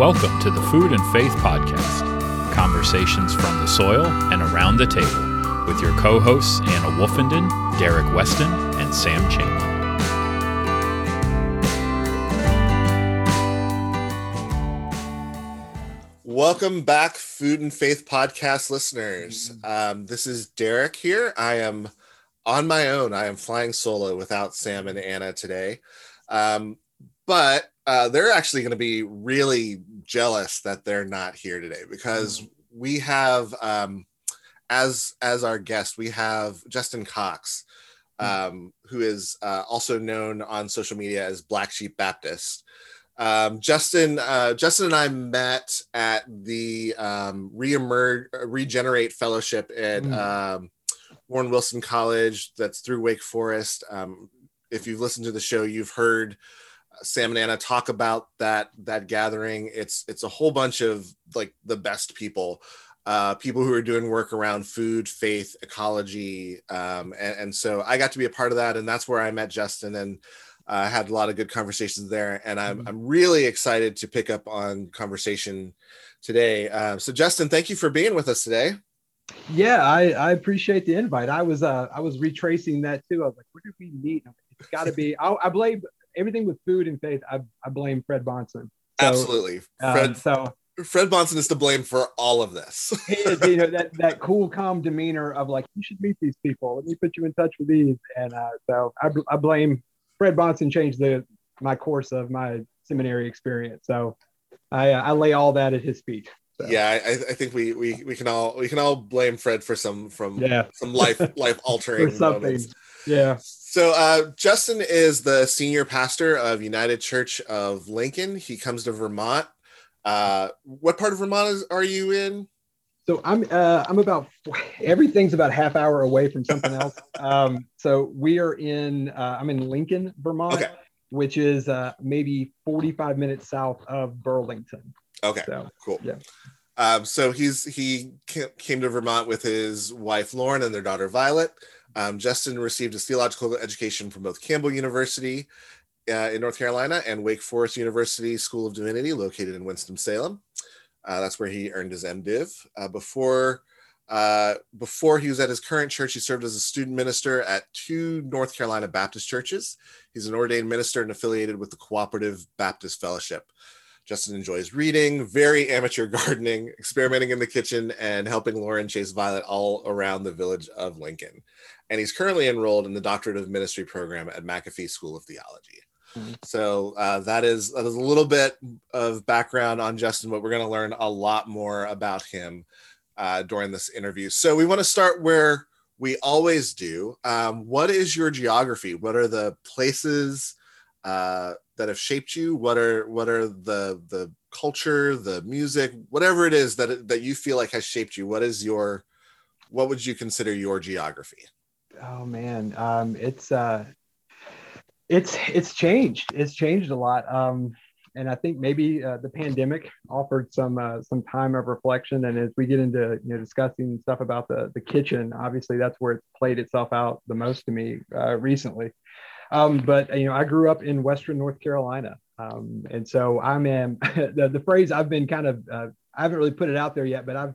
Welcome to the Food and Faith Podcast conversations from the soil and around the table with your co hosts Anna Woofenden, Derek Weston, and Sam Chamberlain. Welcome back, Food and Faith Podcast listeners. Um, this is Derek here. I am on my own. I am flying solo without Sam and Anna today. Um, but uh, they're actually going to be really jealous that they're not here today because we have um, as as our guest we have Justin Cox, um, who is uh, also known on social media as Black Sheep Baptist. Um, Justin, uh, Justin and I met at the um, Reemerge, Regenerate Fellowship at Mm. um, Warren Wilson College. That's through Wake Forest. Um, if you've listened to the show, you've heard Sam and Anna talk about that that gathering. It's it's a whole bunch of like the best people, uh, people who are doing work around food, faith, ecology, um, and, and so I got to be a part of that, and that's where I met Justin and uh, had a lot of good conversations there. And I'm Mhm. I'm really excited to pick up on conversation today. Uh, so Justin, thank you for being with us today. Yeah, I, I appreciate the invite. I was uh I was retracing that too. I was like, where did we meet? It's got to be. I, I blame everything with food and faith. I, I blame Fred Bahnson. So, Absolutely, um, Fred so Fred Bahnson is to blame for all of this. he is, you know that that cool, calm demeanor of like, you should meet these people. Let me put you in touch with these. And uh, so I, I blame Fred Bahnson. Changed the my course of my seminary experience. So I uh, I lay all that at his feet. So, yeah, I, I think we, we we can all we can all blame Fred for some from Yeah. some life life altering something. moments. Yeah. So uh, Justin is the senior pastor of United Church of Lincoln. He comes to Vermont. Uh, what part of Vermont is, are you in? So I'm uh, I'm about everything's about half hour away from something else. um, so we are in uh, I'm in Lincoln, Vermont, Okay. which is uh, maybe 45 minutes south of Burlington. Okay, So cool. yeah. Um, so he's he came to Vermont with his wife Lauren and their daughter Violet. Um, Justin received his theological education from both Campbell University uh, in North Carolina and Wake Forest University School of Divinity, located in Winston Salem. Uh, that's where he earned his MDiv. Uh, before uh, before he was at his current church, he served as a student minister at two North Carolina Baptist churches. He's an ordained minister and affiliated with the Cooperative Baptist Fellowship. Justin enjoys reading, very amateur gardening, experimenting in the kitchen, and helping Lauren chase Violet all around the village of Lincoln. And he's currently enrolled in the Doctorate of Ministry program at McAfee School of Theology. Mhm. So uh, that is that is a little bit of background on Justin, but we're going to learn a lot more about him uh, during this interview. So we want to start where we always do. Um, what is your geography? What are the places uh, that have shaped you? What are what are the the culture, the music, whatever it is that that you feel like has shaped you? What is your what would you consider your geography? Oh man, um, it's uh, it's it's changed. It's changed a lot. Um, and I think maybe uh, the pandemic offered some uh, some time of reflection. And as we get into you know discussing stuff about the the kitchen, obviously that's where it's played itself out the most to me uh, recently. Um, but you know, I grew up in Western North Carolina, um, and so I'm in the, the phrase I've been kind of uh, I haven't really put it out there yet, but I've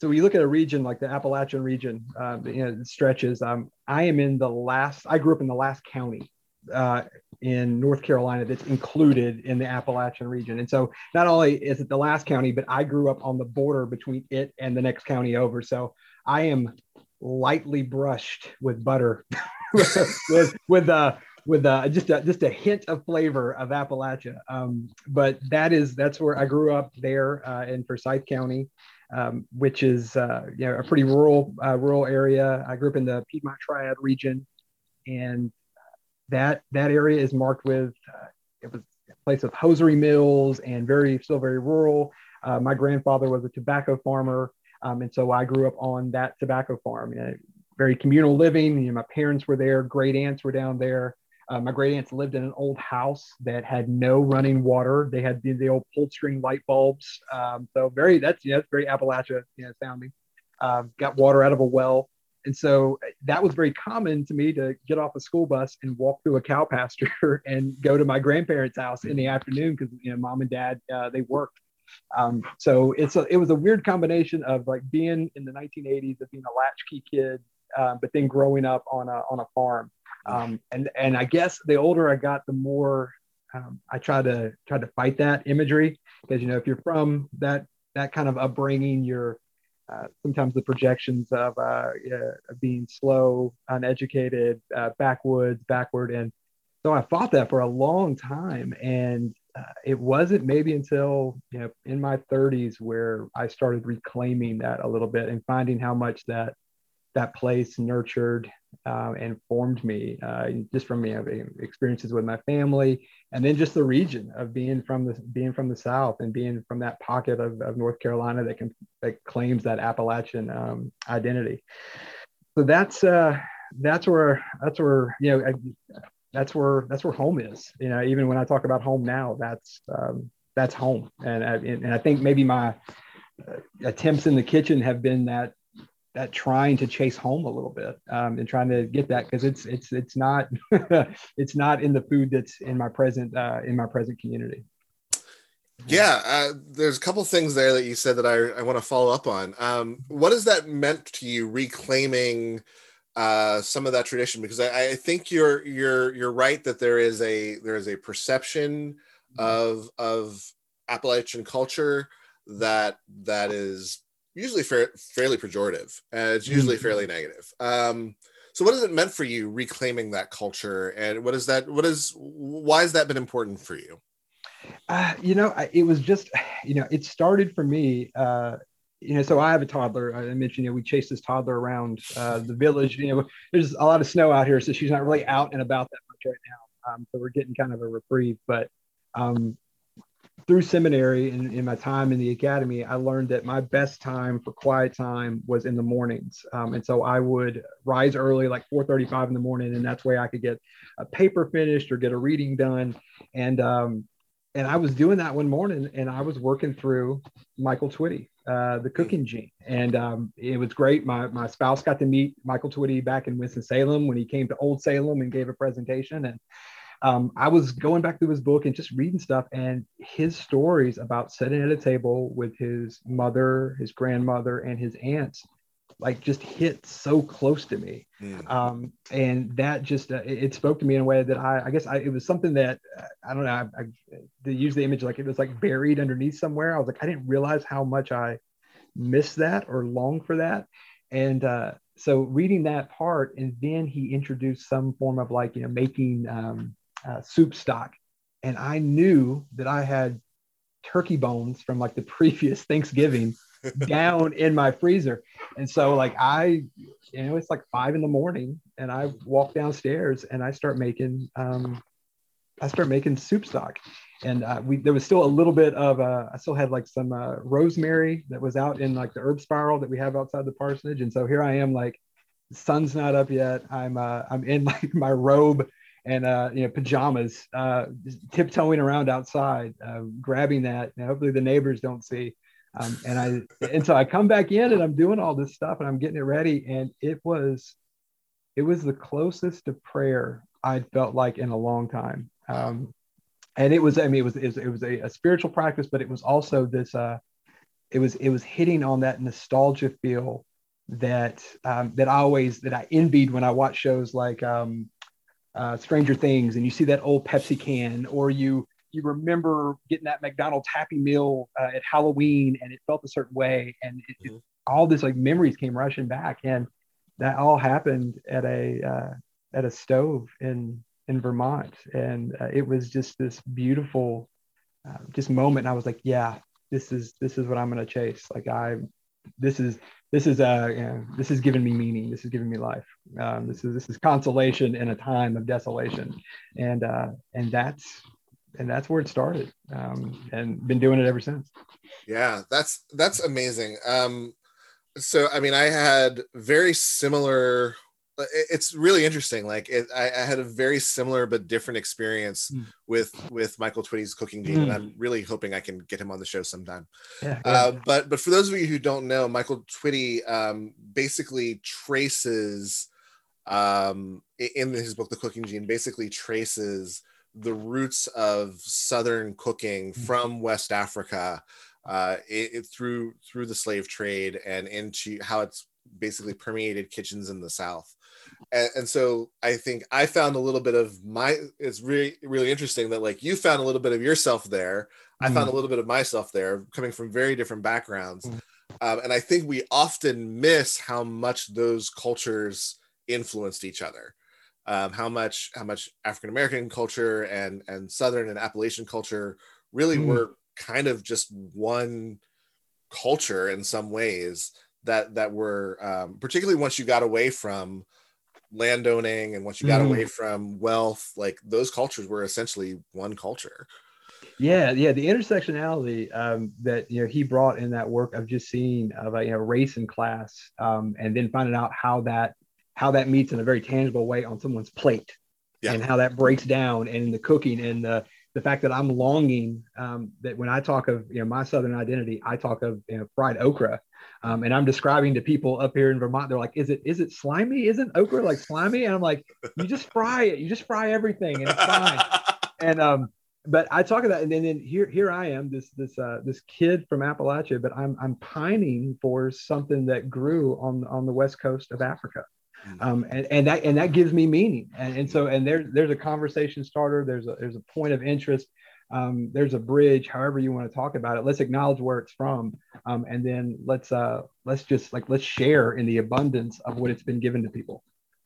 so when you look at a region like the Appalachian region, uh, you know, stretches. Um, I am in the last. I grew up in the last county uh, in North Carolina that's included in the Appalachian region, and so not only is it the last county, but I grew up on the border between it and the next county over. So I am lightly brushed with butter, with with uh with uh, just a, just a hint of flavor of Appalachia. Um, but that is that's where I grew up there uh, in Forsyth County um, which is uh, you know a pretty rural uh, rural area. I grew up in the Piedmont Triad region, and that that area is marked with uh, it was a place of hosiery mills and very still very rural. Uh, my grandfather was a tobacco farmer, um, and so I grew up on that tobacco farm. You know, very communal living. You know, my parents were there, great aunts were down there. Uh, my great aunts lived in an old house that had no running water. They had the, the old pulled string light bulbs. Um, so very that's you know, very Appalachia you know, sounding. Um, got water out of a well, and so that was very common to me to get off a school bus and walk through a cow pasture and go to my grandparents' house in the afternoon because you know mom and dad uh, they worked Um, so it's a, it was a weird combination of like being in the 1980s of being a latchkey kid, uh, but then growing up on a on a farm. Um, and and I guess the older I got, the more um, I try to try to fight that imagery. Because you know if you're from that that kind of upbringing, you're uh, sometimes the projections of uh, being slow, uneducated, uh, backwoods, backward, and so I fought that for a long time, and uh, it wasn't maybe until you know in my 30s where I started reclaiming that a little bit and finding how much that that place nurtured uh, and formed me uh, just from know, experiences with my family and then just the region of being from the being from the south and being from that pocket of, of north carolina that can that claims that appalachian um, identity. So that's uh that's where that's where you know I, that's where that's where home is. You know even when i talk about home now that's um, that's home. And I, and I think maybe my uh, attempts in the kitchen have been that that trying to chase home a little bit um, and trying to get that because it's it's it's not it's not in the food that's in my present uh, in my present community. Yeah uh, there's a couple things there that you said that i, I want to follow up on. Um, what has that meant to you reclaiming uh, some of that tradition? Because I, I, think you're you're you're right that there is a there is a perception mm-hmm. of of appalachian culture that that is usually fa- fairly pejorative. Uh, it's usually mm-hmm. fairly negative. Um, so, what has it meant for you reclaiming that culture, and what is that? What is why has that been important for you? Uh, you know, I, it was just, you know, it started for me. Uh, you know, so I have a toddler. I mentioned, you know, we chase this toddler around uh, the village. You know, there's a lot of snow out here, so she's not really out and about that much right now. Um, so we're getting kind of a reprieve. But um, through seminary and in my time in the academy, I learned that my best time for quiet time was in the mornings. Um, and so I would rise early, like 4:35 in the morning, and that's where I could get a paper finished or get a reading done. And um, and I was doing that one morning, and I was working through Michael Twitty, uh, the cooking gene, and um, it was great. My my spouse got to meet Michael Twitty back in Winston Salem when he came to Old Salem and gave a presentation, and um, I was going back through his book and just reading stuff, and his stories about sitting at a table with his mother, his grandmother, and his aunts, like just hit so close to me. Mm. Um, and that just uh, it, it, spoke to me in a way that I, I guess I, it was something that uh, I don't know. I, I to use the image like it was like buried underneath somewhere. I was like, I didn't realize how much I missed that or long for that. And uh, so reading that part, and then he introduced some form of like you know making um, uh, soup stock. And I knew that I had turkey bones from like the previous Thanksgiving down in my freezer. And so like I, you know, it's like five in the morning and I walk downstairs and I start making, um, I start making soup stock. And uh, we, there was still a little bit of, uh, I still had like some uh, rosemary that was out in like the herb spiral that we have outside the parsonage. And so here I am like, sun's not up yet. I'm, uh, I'm in like my robe and uh, you know pajamas, uh, tiptoeing around outside, uh, grabbing that. And hopefully the neighbors don't see. Um, and I and so I come back in and I'm doing all this stuff and I'm getting it ready, and it was it was the closest to prayer I'd felt like in a long time. Um, and it was I mean it was it was, it was a, a, spiritual practice, but it was also this. Uh, it was it was hitting on that nostalgia feel that um, that I always that I envied when I watch shows like um, uh, Stranger Things and you see that old Pepsi can, or you you remember getting that McDonald's Happy Meal uh, at Halloween and it felt a certain way, and it, mm-hmm. it, all this like memories came rushing back, and that all happened at a uh, at a stove in in Vermont, and uh, it was just this beautiful uh, just moment. And I was like, yeah, this is this is what I'm going to chase. Like I, this is this is uh you know, this is giving me meaning. This is giving me life. Um, this is this is consolation in a time of desolation. And uh and that's and that's where it started. Um and been doing it ever since. Yeah that's that's amazing. Um so i mean i had very similar it's really interesting. Like it, I, I, had a very similar but different experience mm. with with Michael Twitty's cooking gene, mm. and I'm really hoping I can get him on the show sometime. Yeah, yeah. Uh, but but for those of you who don't know, Michael Twitty um, basically traces um, in his book, The Cooking Gene, basically traces the roots of Southern cooking mm. from West Africa uh, it, it, through through the slave trade and into how it's basically permeated kitchens in the South. And, and, so I think I found a little bit of my. It's really really interesting that like you found a little bit of yourself there. I found a mm. little bit of myself there, coming from very different backgrounds. Mm. Um, and I think we often miss how much those cultures influenced each other. Um, how much how much African American culture and and Southern and Appalachian culture really mm. were kind of just one culture in some ways that that were um, particularly once you got away from landowning and once you got mm. away from wealth like those cultures were essentially one culture yeah yeah the intersectionality um, that you know he brought in that work of just seeing of you know race and class um, and then finding out how that how that meets in a very tangible way on someone's plate yeah. and how that breaks down and the cooking and the the fact that I'm longing um, that when I talk of you know my southern identity, I talk of you know, fried okra, um, and I'm describing to people up here in Vermont. They're like, "Is it is it slimy? Isn't okra like slimy?" And I'm like, "You just fry it. You just fry everything, and it's fine." and um, but I talk about, and then, then here here I am, this this uh, this kid from Appalachia, but I'm I'm pining for something that grew on on the west coast of Africa. Mm. um, and, and that and that gives me meaning and, and so and there's there's a conversation starter there's a there's a point of interest um, there's a bridge however you want to talk about it let's acknowledge where it's from um, and then let's uh let's just like let's share in the abundance of what it's been given to people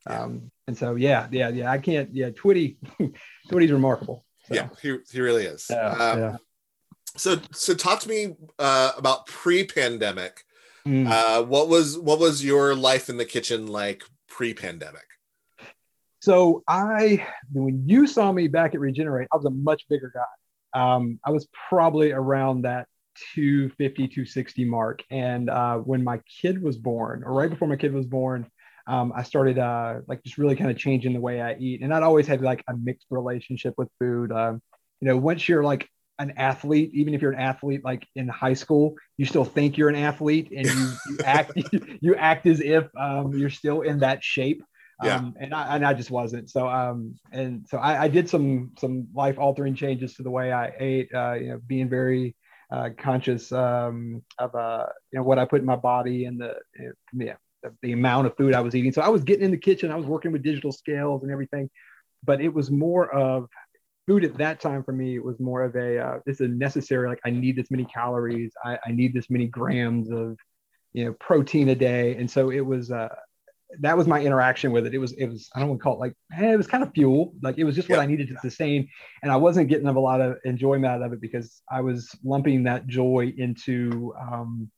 um, and so yeah yeah yeah i can't yeah twitty twitty's remarkable so. yeah he, he really is yeah, um, yeah. so so talk to me uh, about pre-pandemic mm. uh, what was what was your life in the kitchen like pre-pandemic? So I, when you saw me back at Regenerate, I was a much bigger guy. Um, I was probably around that 250, 260 mark. And uh, when my kid was born, or right before my kid was born, um, I started uh, like just really kind of changing the way I eat. And I'd always had like a mixed relationship with food. Um, you know, once you're like an athlete, even if you're an athlete like in high school, you still think you're an athlete and you, you act you act as if um, you're still in that shape. Yeah. Um, and I and I just wasn't. So um and so I, I did some some life altering changes to the way I ate. Uh, you know, being very uh, conscious um, of uh, you know what I put in my body and the yeah the, the amount of food I was eating. So I was getting in the kitchen. I was working with digital scales and everything, but it was more of food at that time for me it was more of a uh, this is necessary like i need this many calories I, I need this many grams of you know protein a day and so it was uh that was my interaction with it. It was it was i don't want to call it like eh, it was kind of fuel. Like it was just what i needed to sustain. And i wasn't getting a lot of enjoyment out of it because i was lumping that joy into um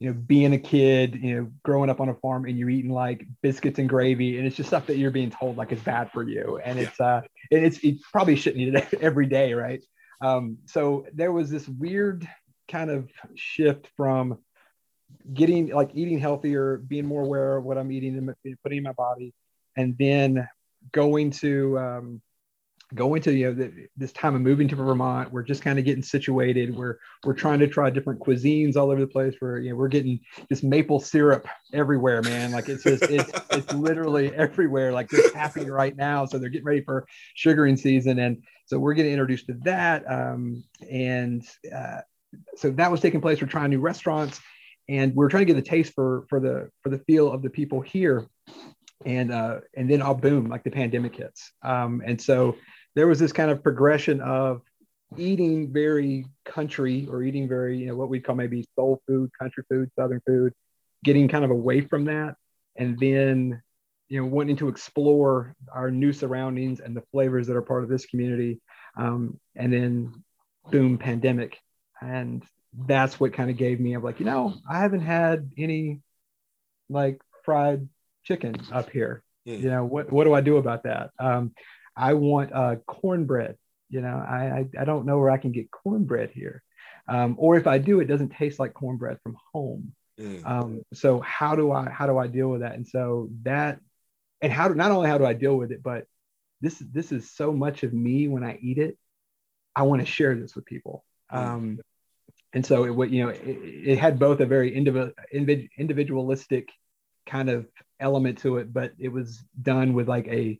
you know, being a kid, you know, growing up on a farm and you're eating like biscuits and gravy, and it's just stuff that you're being told like is bad for you, and it's uh, and it's you probably shouldn't eat it every day, right? Um, so there was this weird kind of shift from getting like eating healthier, being more aware of what I'm eating and putting in my body, and then going to um, going to you know the, this time of moving to Vermont, we're just kind of getting situated. We're we're trying to try different cuisines all over the place. We're you know we're getting this maple syrup everywhere, man. Like it's just it's it's literally everywhere. Like it's happening right now. So they're getting ready for sugaring season, and so we're getting introduced to that. Um, and uh, so that was taking place. We're trying new restaurants, and we're trying to get the taste for for the for the feel of the people here. And uh, and then all boom, like the pandemic hits. Um, and so there was this kind of progression of eating very country or eating very, you know, what we'd call maybe soul food, country food, southern food, getting kind of away from that, and then you know wanting to explore our new surroundings and the flavors that are part of this community. Um, and then boom pandemic. And that's what kind of gave me i'm like you know i haven't had any like fried chicken up here mm. you know what, what do i do about that um, I want uh, cornbread. You know, I, I, I don't know where I can get cornbread here, um, or if I do, it doesn't taste like cornbread from home. Mm. Um, so how do I how do I deal with that? And so that, and how do not only how do I deal with it, but this this is so much of me when I eat it. I want to share this with people. Mm. Um, and so it what you know it, it, had both a very individual individualistic kind of element to it, but it was done with like a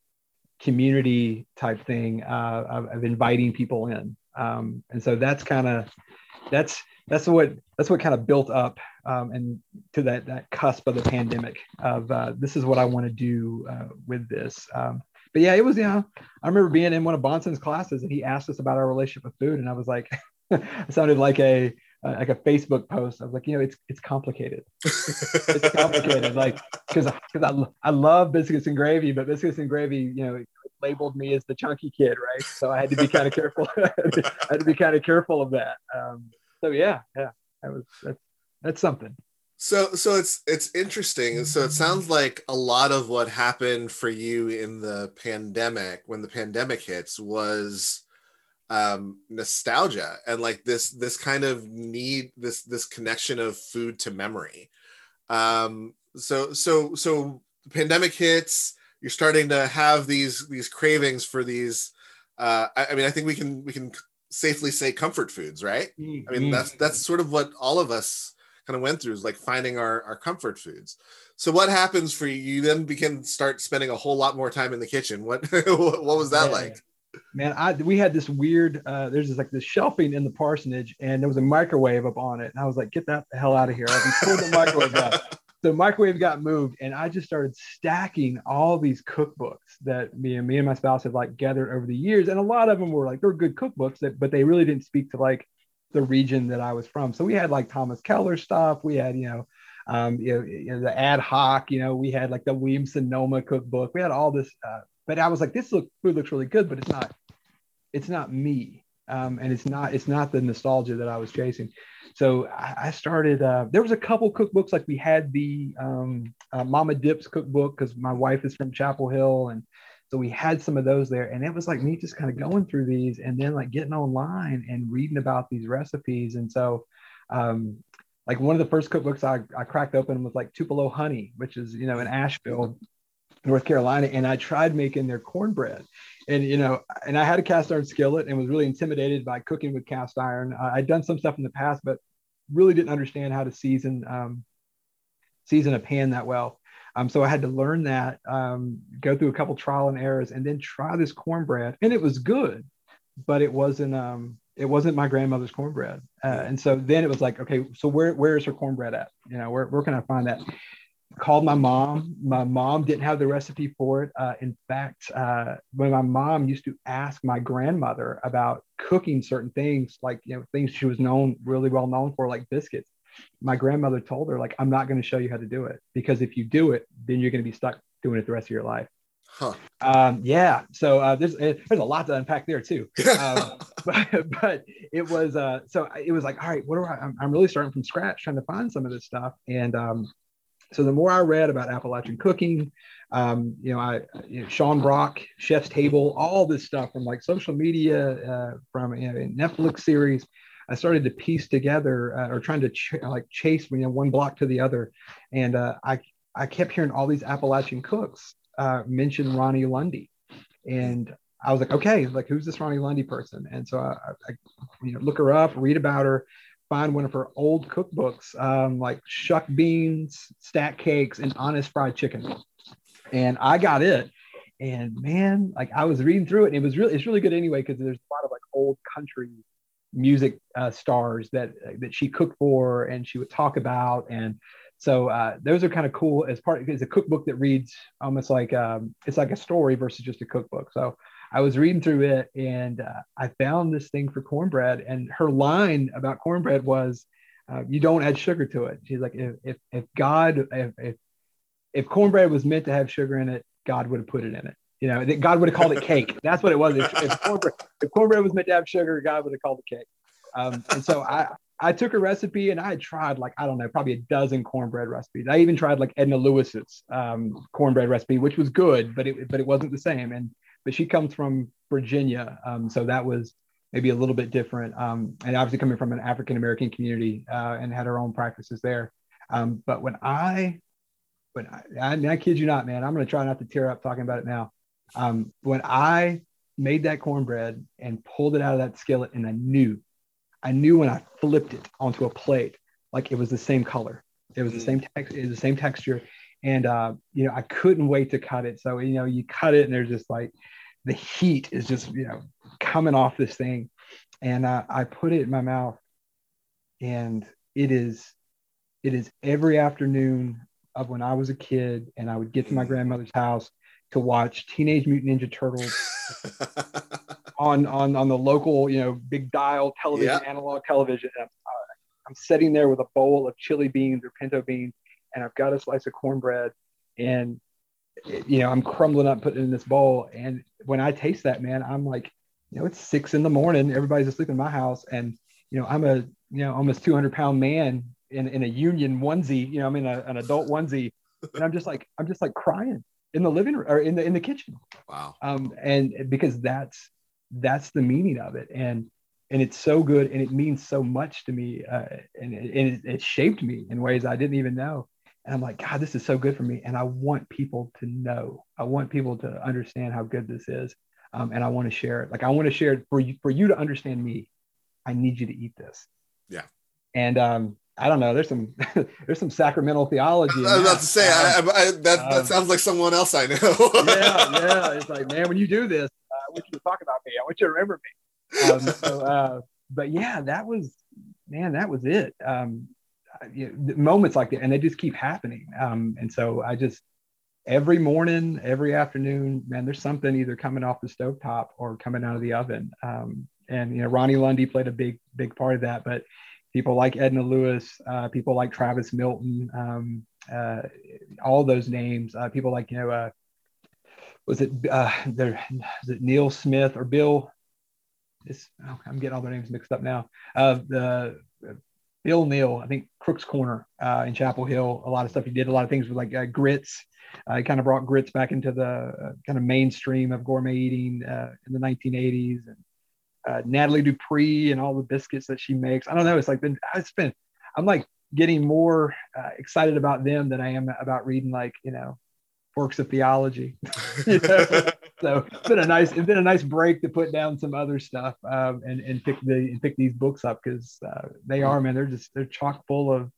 community type thing uh, of, of, inviting people in. Um, and so that's kind of that's that's what that's what kind of built up um, and to that that cusp of the pandemic of uh, this is what I want to do uh, with this. Um, but yeah, it was you know I remember being in one of Bahnson's classes and he asked us about our relationship with food and I was like, it sounded like a uh, like a Facebook post. I was like, you know, it's it's complicated. it's complicated, like because because I, I love biscuits and gravy, but biscuits and gravy, you know, labeled me as the chunky kid, right? So I had to be kind of careful. I had to be kind of careful of that. Um, so yeah, yeah, that was that's that's something. So so it's it's interesting. So it sounds like a lot of what happened for you in the pandemic when the pandemic hits was um nostalgia and like this this kind of need this this connection of food to memory. Um so so so the pandemic hits you're starting to have these these cravings for these uh I, I mean i think we can we can safely say comfort foods right? Mm-hmm. i mean that's that's sort of what all of us kind of went through is like finding our our comfort foods. So what happens for you? You then begin start spending a whole lot more time in the kitchen. What what was that yeah. like man i we had this weird uh there's this like this shelving in the parsonage and there was a microwave up on it and i was like get that the hell out of here i'll be the microwave out the microwave got moved and i just started stacking all these cookbooks that me and me and my spouse have like gathered over the years and a lot of them were like they're good cookbooks that but they really didn't speak to like the region that i was from so we had like thomas keller stuff we had you know um, you know, you know, the ad hoc, you know, we had like the William Sonoma cookbook. We had all this uh, but I was like, this look, food looks really good, but it's not, it's not me. Um, and it's not, it's not the nostalgia that I was chasing. So I, I started, uh, there was a couple cookbooks, like we had the um, uh, Mama Dips cookbook, cause my wife is from Chapel Hill. And so we had some of those there and it was like me just kind of going through these and then like getting online and reading about these recipes. And so, um, like one of the first cookbooks I, I cracked open was like Tupelo honey, which is, you know, in Asheville, North Carolina, and I tried making their cornbread. And you know, and I had a cast iron skillet and was really intimidated by cooking with cast iron. I'd done some stuff in the past, but really didn't understand how to season um, season a pan that well. Um, so I had to learn that, um, go through a couple trial and errors, and then try this cornbread, and it was good, but it wasn't um, it wasn't my grandmother's cornbread. Uh, and so then it was like, okay, so where where is her cornbread at? You know, where where can I find that? Called my mom. My mom didn't have the recipe for it. Uh, in fact, uh, when my mom used to ask my grandmother about cooking certain things, like you know things she was known really well known for, like biscuits, my grandmother told her like, "I'm not going to show you how to do it because if you do it, then you're going to be stuck doing it the rest of your life." Huh. Um, yeah. So uh, there's there's a lot to unpack there too. Um, but, but it was uh, so it was like, all right, what do I? I'm, I'm really starting from scratch, trying to find some of this stuff, and um, so the more I read about Appalachian cooking, um, you know, I you know, Sean Brock, Chef's Table, all this stuff from like social media, uh, from you know, Netflix series, I started to piece together uh, or trying to ch- like chase you know one block to the other, and uh, I I kept hearing all these Appalachian cooks uh, mention Ronni Lundy, and I was like, okay, like who's this Ronni Lundy person? And so I, I you know look her up, read about her, find one of her old cookbooks, um, like shuck beans, stack cakes, and honest fried chicken. And I got it. And man, like I was reading through it, and it was really it's really good anyway because there's a lot of like old country music uh, stars that that she cooked for and she would talk about and so uh, those are kind of cool as part it's a cookbook that reads almost like um, it's like a story versus just a cookbook so I was reading through it and uh, I found this thing for cornbread. And her line about cornbread was, uh, "You don't add sugar to it." She's like, "If if, if God if, if if cornbread was meant to have sugar in it, God would have put it in it. You know, God would have called it cake. That's what it was. If, if, cornbread, if cornbread was meant to have sugar, God would have called it cake. Um, and so I I took a recipe and I had tried like I don't know probably a dozen cornbread recipes. I even tried like Edna Lewis's um, cornbread recipe, which was good, but it but it wasn't the same. And but she comes from Virginia, um, so that was maybe a little bit different. Um, and obviously coming from an African American community uh, and had her own practices there. Um, but when I, when I, I, I, kid you not, man, I'm going to try not to tear up talking about it now. Um, when I made that cornbread and pulled it out of that skillet, and I knew, I knew when I flipped it onto a plate, like it was the same color, it was the mm. same text, it was the same texture, and uh, you know I couldn't wait to cut it. So you know you cut it, and there's just like the heat is just you know coming off this thing and uh, i put it in my mouth and it is it is every afternoon of when I was a kid, and I would get to my grandmother's house to watch Teenage Mutant Ninja Turtles on on on the local, you know, big dial television, yeah. analog television. I'm, uh, I'm sitting there with a bowl of chili beans or pinto beans, and I've got a slice of cornbread, and you know, I'm crumbling up, putting it in this bowl. And when I taste that, man, I'm like, you know, it's six in the morning. Everybody's asleep in my house, and you know, I'm a you know almost 200 pound man in, in a union onesie, you know, I'm in a, an adult onesie, and I'm just like, I'm just like crying in the living room or in the in the kitchen. Wow. Um, and because that's that's the meaning of it, and and it's so good, and it means so much to me, uh, and, it, and it, it shaped me in ways I didn't even know. And I'm like, God, this is so good for me, and I want people to know. I want people to understand how good this is, um, and I want to share it. Like I want to share it for you for you to understand me. I need you to eat this. Yeah. And um, I don't know. There's some there's some sacramental theology. I was about to say um, I, I, that that um, sounds like someone else I know. yeah, yeah. It's like, man, when you do this, uh, I want you to talk about me. I want you to remember me. Um, so, uh, but yeah, that was man, that was it. Um, you know, moments like that, and they just keep happening. Um, and so I just every morning, every afternoon, man, there's something either coming off the stove top or coming out of the oven. Um, and you know, Ronni Lundy played a big, big part of that. But people like Edna Lewis, uh, people like Travis Milton, um, uh, all those names, uh, people like, you know, uh, was it, uh, there, is it Neil Smith or Bill? It's, oh, I'm getting all their names mixed up now. Uh, the Bill Neal, I think Crook's Corner uh, in Chapel Hill, a lot of stuff. He did a lot of things with like uh, grits. Uh, he kind of brought grits back into the uh, kind of mainstream of gourmet eating uh, in the 1980s. And uh, Nathalie Dupree and all the biscuits that she makes. I don't know. It's like been it's been I'm like getting more excited about them than I am about reading like you know works of theology. you know? So it's been a nice it's been a nice break to put down some other stuff um, and and pick the and pick these books up because uh, they are man they're just they're chock full of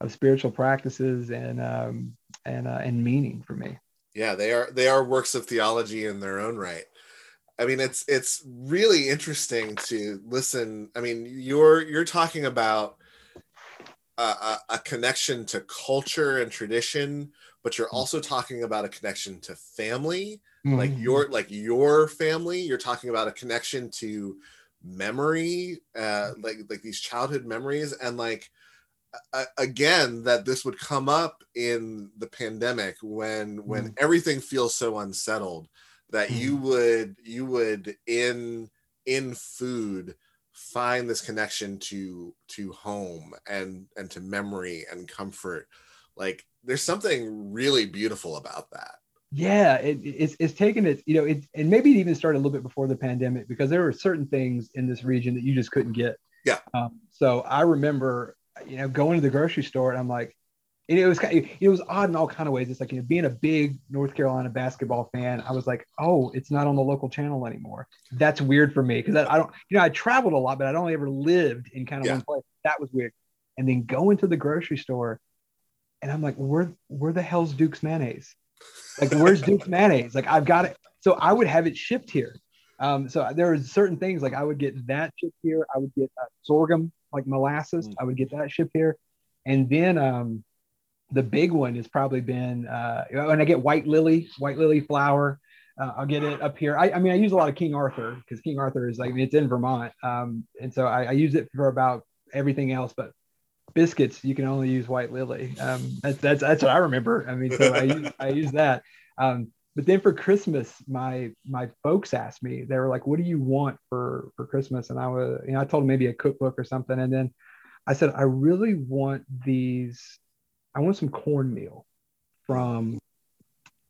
of spiritual practices and um, and uh, and meaning for me. Yeah, they are they are works of theology in their own right. I mean, it's it's really interesting to listen. I mean, you're you're talking about a, a, a connection to culture and tradition, but you're also talking about a connection to family, mm-hmm. like your like your family. You're talking about a connection to memory, uh, like like these childhood memories, and like again that this would come up in the pandemic when when mm. everything feels so unsettled that mm. you would you would in in food find this connection to to home and and to memory and comfort like there's something really beautiful about that yeah it, it's, it's taken it you know it and maybe it even started a little bit before the pandemic because there were certain things in this region that you just couldn't get yeah um, so i remember you know going to the grocery store and i'm like and it was kind of, it was odd in all kind of ways. It's like you know, being a big North Carolina basketball fan, I was like, oh, it's not on the local channel anymore. That's weird for me because I, I, don't, you know, I traveled a lot, but I don't ever lived in kind of yeah. one place. That was weird. And then going to the grocery store, and I'm like, where where the hell's Duke's mayonnaise? Like, where's Duke's mayonnaise? Like, I've got it. So I would have it shipped here. Um, so there are certain things like I would get that shipped here. I would get uh, sorghum like molasses. Mm. I would get that shipped here, and then um, the big one has probably been uh, when I get white lily, white lily flour. Uh, I'll get it up here. I, I, mean, I use a lot of King Arthur because King Arthur is like it's in Vermont, um, and so I, I, use it for about everything else. But biscuits, you can only use white lily. Um, that's that's that's what I remember. I mean, so I use I use that. Um, but then for Christmas, my my folks asked me, they were like, "What do you want for for Christmas?" And I was, you know, I told them maybe a cookbook or something, and then I said, "I really want these I want some cornmeal from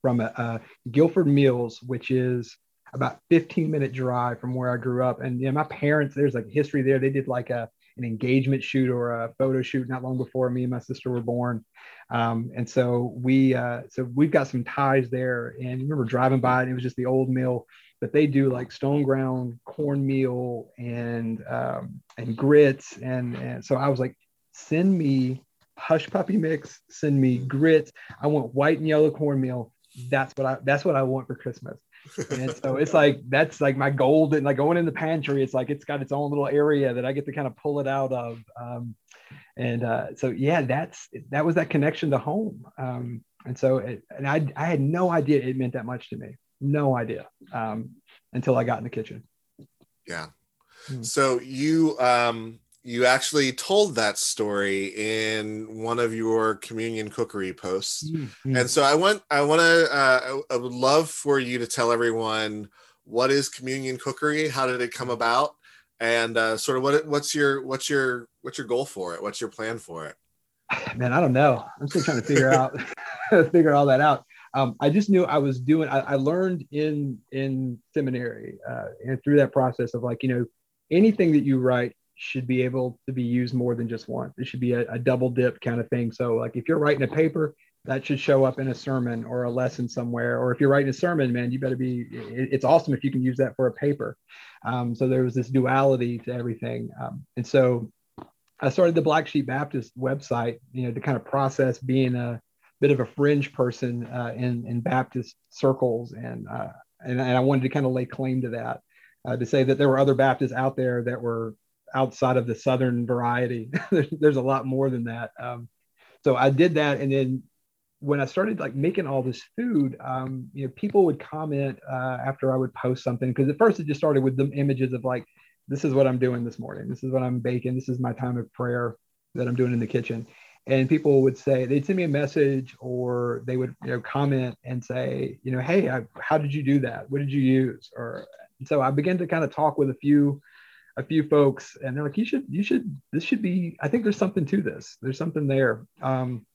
from a, a Guilford Mills, which is about 15 minute drive from where I grew up. And yeah, my parents, there's like history there. They did like a an engagement shoot or a photo shoot not long before me and my sister were born. Um, and so we uh, so we've got some ties there. And remember driving by and it was just the old mill, but they do like stone ground cornmeal and um, and grits. And, and so I was like, send me hush puppy mix, send me grits. I want white and yellow cornmeal. That's what I that's what I want for Christmas. And so it's like that's like my golden like going in the pantry it's like it's got its own little area that i get to kind of pull it out of um, and uh, so yeah that's that was that connection to home. Um, and so it, and I, I had no idea it meant that much to me. No idea um, until i got in the kitchen. Yeah. Mm. so you um you actually told that story in one of your communion cookery posts mm-hmm. and so i want i want to uh, i would love for you to tell everyone what is communion cookery how did it come about and uh, sort of what what's your what's your what's your goal for it what's your plan for it man i don't know i'm still trying to figure out figure all that out um, I just knew I was doing. I, I learned in in seminary uh, and through that process of like you know anything that you write should be able to be used more than just once. It should be a, a, double dip kind of thing. So, like if you're writing a paper, that should show up in a sermon or a lesson somewhere. Or if you're writing a sermon, man, you better be. It, it's awesome if you can use that for a paper. Um, so there was this duality to everything, um, and so I started the Black Sheep Baptist website, you know, to kind of process being a bit of a fringe person uh, in in Baptist circles, and, uh, and and I wanted to kind of lay claim to that. Uh, to say that there were other Baptists out there that were outside of the southern variety. there's, a lot more than that. Um, so I did that, and then when I started like making all this food, um, you know, people would comment uh, after I would post something because at first it just started with the images of like, this is what I'm doing this morning. This is what I'm baking. This is my time of prayer that I'm doing in the kitchen. And people would say they'd send me a message or they would you know comment and say, you know, hey, I, how did you do that? What did you use? Or so I began to kind of talk with a few a few folks and they're like you should you should this should be i think there's something to this. There's something there. Um,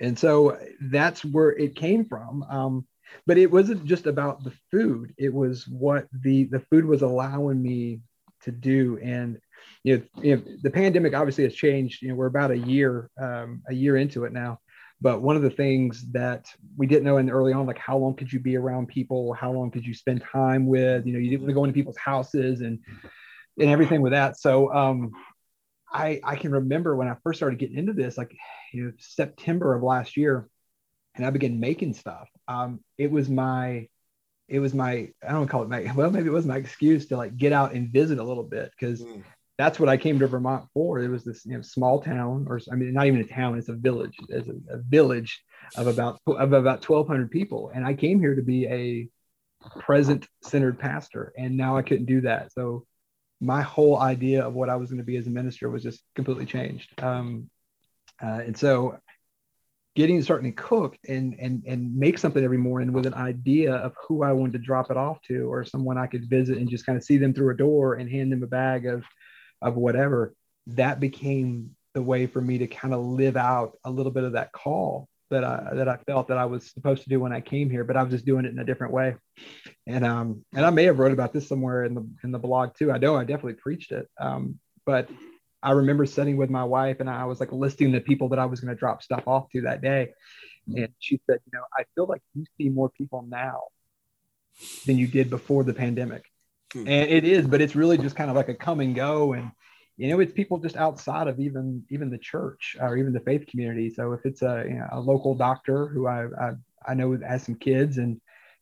and so that's where it came from. Um, but it wasn't just about the food. It was what the the food was allowing me to do. And you know, you know the pandemic obviously has changed. You know we're about a year um, a year into it now. But one of the things that we didn't know in early on like how long could you be around people? How long could you spend time with? You know you didn't want to go into people's houses and and everything with that. So um, I I can remember when I first started getting into this, like you know September of last year, and I began making stuff. Um, it was my it was my I don't call it my well maybe it was my excuse to like get out and visit a little bit because mm. that's what I came to Vermont for. It was this you know small town or I mean not even a town it's a village it's a, a village of about of about 1200 people and I came here to be a present centered pastor and now I couldn't do that so my whole idea of what I was going to be as a minister was just completely changed. Um, uh, and so getting starting to cook and and and make something every morning with an idea of who I wanted to drop it off to or someone I could visit and just kind of see them through a door and hand them a bag of of whatever that became the way for me to kind of live out a little bit of that call that I that I felt that I was supposed to do when I came here, but I was just doing it in a different way. And um and I may have wrote about this somewhere in the in the blog too. I know I definitely preached it. Um, but I remember sitting with my wife and I was like listing the people that I was going to drop stuff off to that day. And she said, you know, I feel like you see more people now than you did before the pandemic. Hmm. And it is, but it's really just kind of like a come and go and you know it's people just outside of even even the church or even the faith community. So if it's a, you know, a local doctor who I, I, I know has some kids and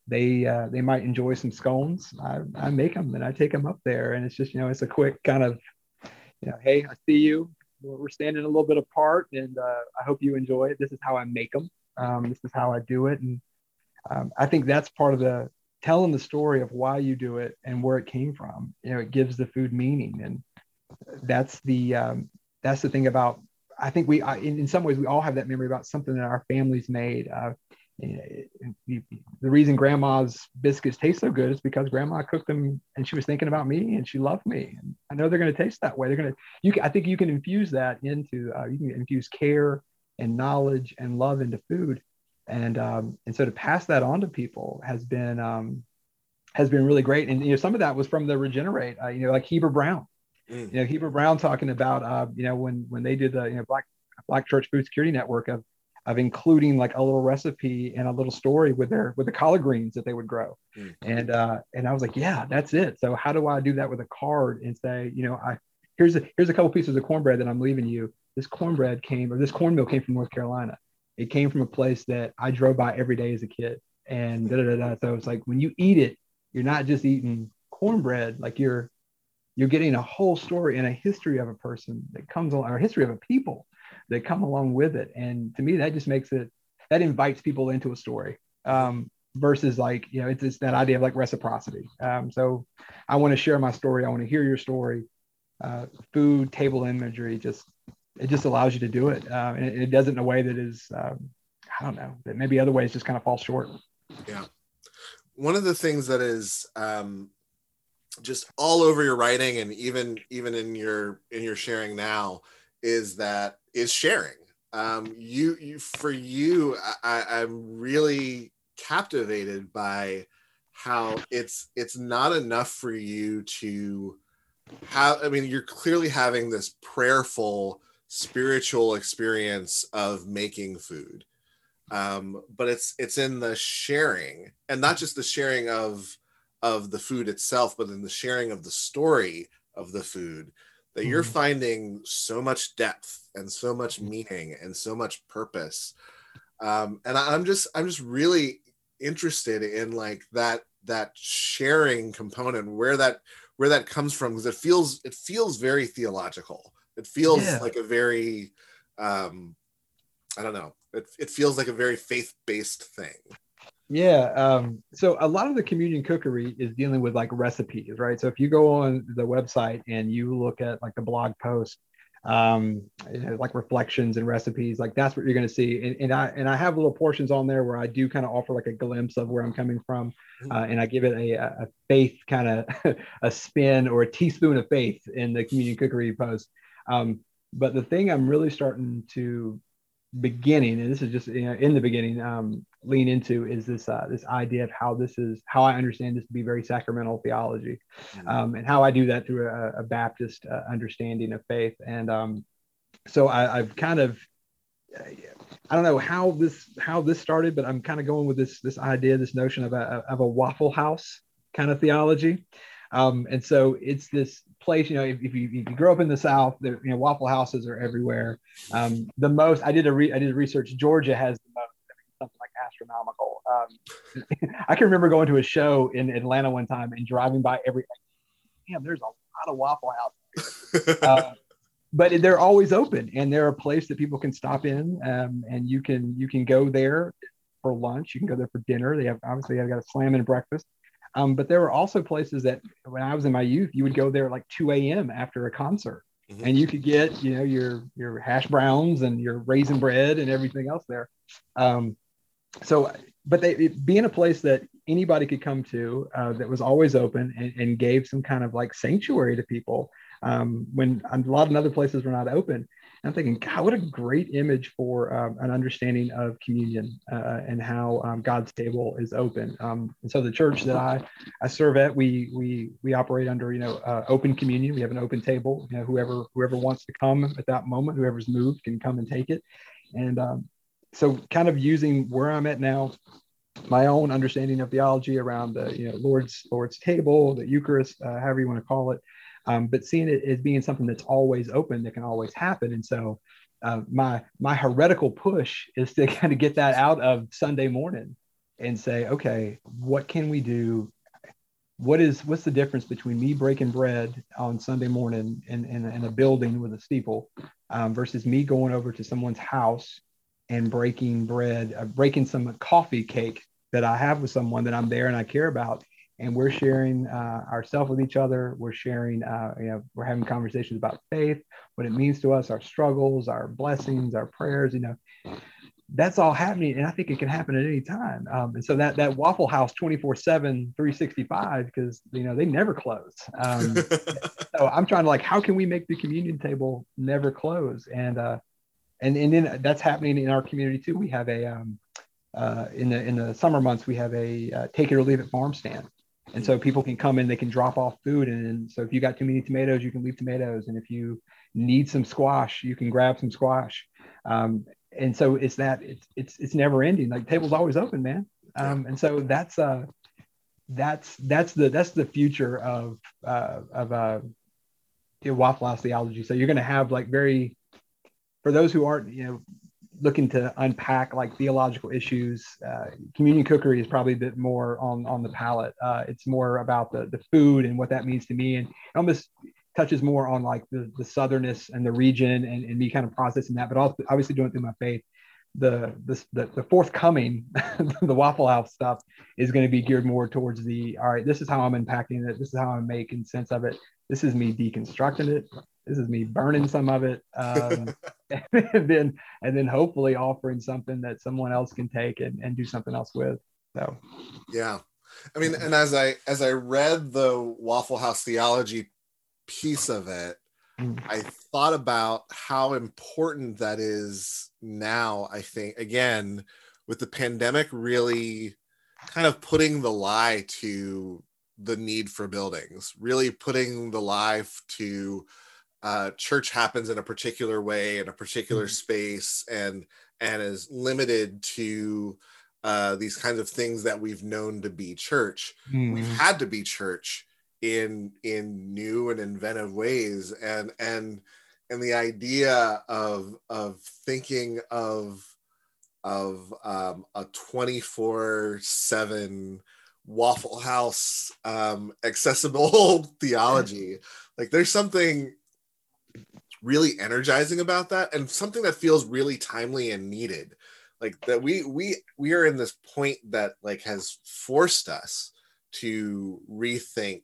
they uh, they might enjoy some scones I, I make them and i take them up there. And it's just you know it's a quick kind of you know hey i see you. We're standing a little bit apart and uh, i hope you enjoy it. This is how i make them um, this is how i do it. And um, i think that's part of the telling the story of why you do it and where it came from. You know it gives the food meaning and that's the um, that's the thing about I think we I, in, in, some ways we all have that memory about something that our families made. Uh, the, the reason grandma's biscuits taste so good is because grandma cooked them and she was thinking about me and she loved me. And i know they're going to taste that way. They're going to you can, i think you can infuse that into uh, you can infuse care and knowledge and love into food. And um, and so to pass that on to people has been um, has been really great. And you know some of that was from the regenerate uh, you know like heber brown Mm. You know, Heber Brown talking about, uh, you know, when when they did the you know Black Black Church Food Security Network of of including like a little recipe and a little story with their with the collard greens that they would grow, mm. and uh, and I was like, yeah, that's it. So how do I do that with a card and say, you know, I here's a here's a couple pieces of cornbread that I'm leaving you. This cornbread came or this cornmeal came from North Carolina. It came from a place that I drove by every day as a kid. and da, da, da, da. so it's like when you eat it you're not just eating cornbread like you're you're getting a whole story and a history of a person that comes along or history of a people that come along with it. And to me that just makes it that invites people into a story um, versus like you know it's, it's that idea of like reciprocity. Um, so i want to share my story. I want to hear your story. Uh, food table imagery just it just allows you to do it. Uh, and it, it, does it in a way that is um, i don't know that maybe other ways just kind of fall short. Yeah. One of the things that is um, just all over your writing and even even in your in your sharing now is that is sharing. Um, you, you for you I, i'm really captivated by how it's it's not enough for you to have i mean you're clearly having this prayerful spiritual experience of making food. Um, but it's it's in the sharing and not just the sharing of of the food itself but in the sharing of the story of the food that mm-hmm. you're finding so much depth and so much meaning and so much purpose. Um, and i'm just i'm just really interested in like that that sharing component where that where that comes from because it feels it feels very theological. It feels yeah. like a very um i don't know. It, it feels like a very faith-based thing yeah um so a lot of the communion cookery is dealing with like recipes right so if you go on the website and you look at like the blog post um, like reflections and recipes. Like that's what you're going to see. And, and, I and I have little portions on there where I do kind of offer like a glimpse of where I'm coming from, mm-hmm. uh, and I give it a, a faith kind of a spin or a teaspoon of faith in the communion cookery post. Um, but the thing I'm really starting to beginning, and this is just you know, in the beginning, um, lean into is this uh, this idea of how this is how I understand this to be very sacramental theology, mm-hmm. um, and how I do that through a, a Baptist uh, understanding of faith. And um, so I, have kind of I don't know how this how this started, but I'm kind of going with this this idea, this notion of a of a Waffle House kind of theology. Um, and so it's this place, you know, if, if, you, if you grow up in the South, there, you know, Waffle Houses are everywhere. Um, the most, I did a re, I did research. Georgia has the most, something like astronomical. Um, I can remember going to a show in Atlanta one time and driving by every, damn, there's a lot of Waffle Houses. uh, but they're always open and they're a place that people can stop in um, and you can you can go there for lunch you can go there for dinner they have obviously they've got a slam and breakfast um, but there were also places that when I was in my youth, you would go there at like 2 a.m. after a concert. Mm-hmm. And you could get, you know, your your hash browns and your raisin bread and everything else there. Um, so, but they it, being a place that anybody could come to uh, that was always open and, and, gave some kind of like sanctuary to people um, when a lot of other places were not open. I'm thinking, God, what a great image for um, an understanding of communion uh, and how um, God's table is open. Um, and so the church that I, I serve at, we we we operate under you know uh, open communion. We have an open table. You know, whoever whoever wants to come at that moment, whoever's moved can come and take it. And um, so, kind of using where I'm at now, my own understanding of theology around the you know Lord's Lord's table, the Eucharist, uh, however you want to call it um, but seeing it as being something that's always open that can always happen. And so uh, my my heretical push is to kind of get that out of sunday morning and say okay what can we do? What is what's the difference between me breaking bread on sunday morning in, in, in a building with a steeple um, versus me going over to someone's house and breaking bread uh, breaking some coffee cake that i have with someone that i'm there and i care about and we're sharing uh, ourselves with each other. We're sharing, uh, you know, we're having conversations about faith, what it means to us, our struggles, our blessings, our prayers. You know, that's all happening, and I think it can happen at any time. Um, and so that that Waffle House 24/7, 365, because you know they never close. Um, so I'm trying to like, how can we make the communion table never close? And uh, and and then that's happening in our community too. We have a um, uh, in the in the summer months we have a uh, take it or leave it farm stand and so people can come in, they can drop off food. And, so if you got too many tomatoes, you can leave tomatoes. And if you need some squash, you can grab some squash. Um, and so it's that it's, it's, it's never ending. Like table's always open, man. Um, and so that's, uh, that's, that's the, that's the future of, uh, of, uh, Waffle House theology. So you're going to have like very, for those who aren't, you know, looking to unpack like theological issues. Uh, communion cookery is probably a bit more on on the palate. Uh, it's more about the the food and what that means to me, and almost touches more on like the the southernness and the region, and, and me kind of processing that, but also obviously doing it through my faith. The the the, the forthcoming the Waffle House stuff is going to be geared more towards the all right. This is how I'm unpacking it. This is how I'm making sense of it. This is me deconstructing it this is me burning some of it um, and then and then hopefully offering something that someone else can take and, and do something else with so. Yeah. I mean and as i as i read the waffle house theology piece of it mm. i thought about how important that is now i think again with the pandemic really kind of putting the lie to the need for buildings really putting the life to uh, church happens in a particular way in a particular mm-hmm. space and and is limited to uh, these kinds of things that we've known to be church mm-hmm. we've had to be church in in new and inventive ways and and and the idea of of thinking of of um, a 24 7 waffle house um, accessible theology like there's something really energizing about that and something that feels really timely and needed like that we we we are in this point that like has forced us to rethink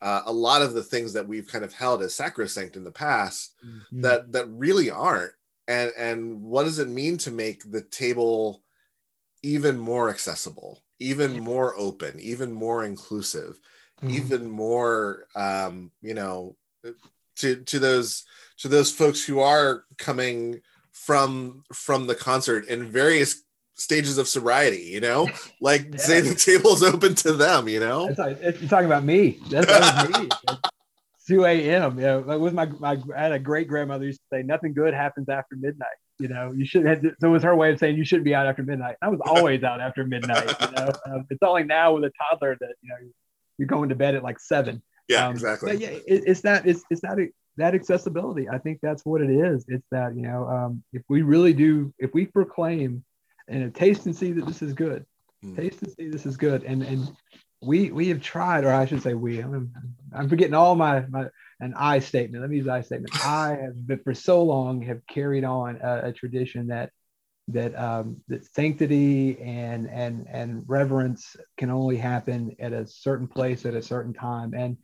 uh, a lot of the things that we've kind of held as sacrosanct in the past mm-hmm. that that really aren't and and what does it mean to make the table even more accessible even more open even more inclusive mm-hmm. even more um you know to to those to those folks who are coming from from the concert in various stages of sobriety you know? Like yeah. say the table's open to them you know? Like, you're talking about me. That's that me. 2 a.m you know? Like with my, my i had a great grandmother used to say nothing good happens after midnight you know? You should have so it was her way of saying you shouldn't be out after midnight. I was always out after midnight you know? Um, it's only now with a toddler that you know you're going to bed at like seven yeah um, exactly yeah it, it's that it's, it's that that accessibility. I think that's what it is. It's that, you know, um, if we really do, if we proclaim and taste and see that this is good, mm. taste and see this is good. And, and we, we have tried, or I should say we, I'm, I'm forgetting all my, my, an I statement. Let me use I statement. I have been for so long have carried on a, a tradition that, that, um, that sanctity and, and, and reverence can only happen at a certain place at a certain time. And,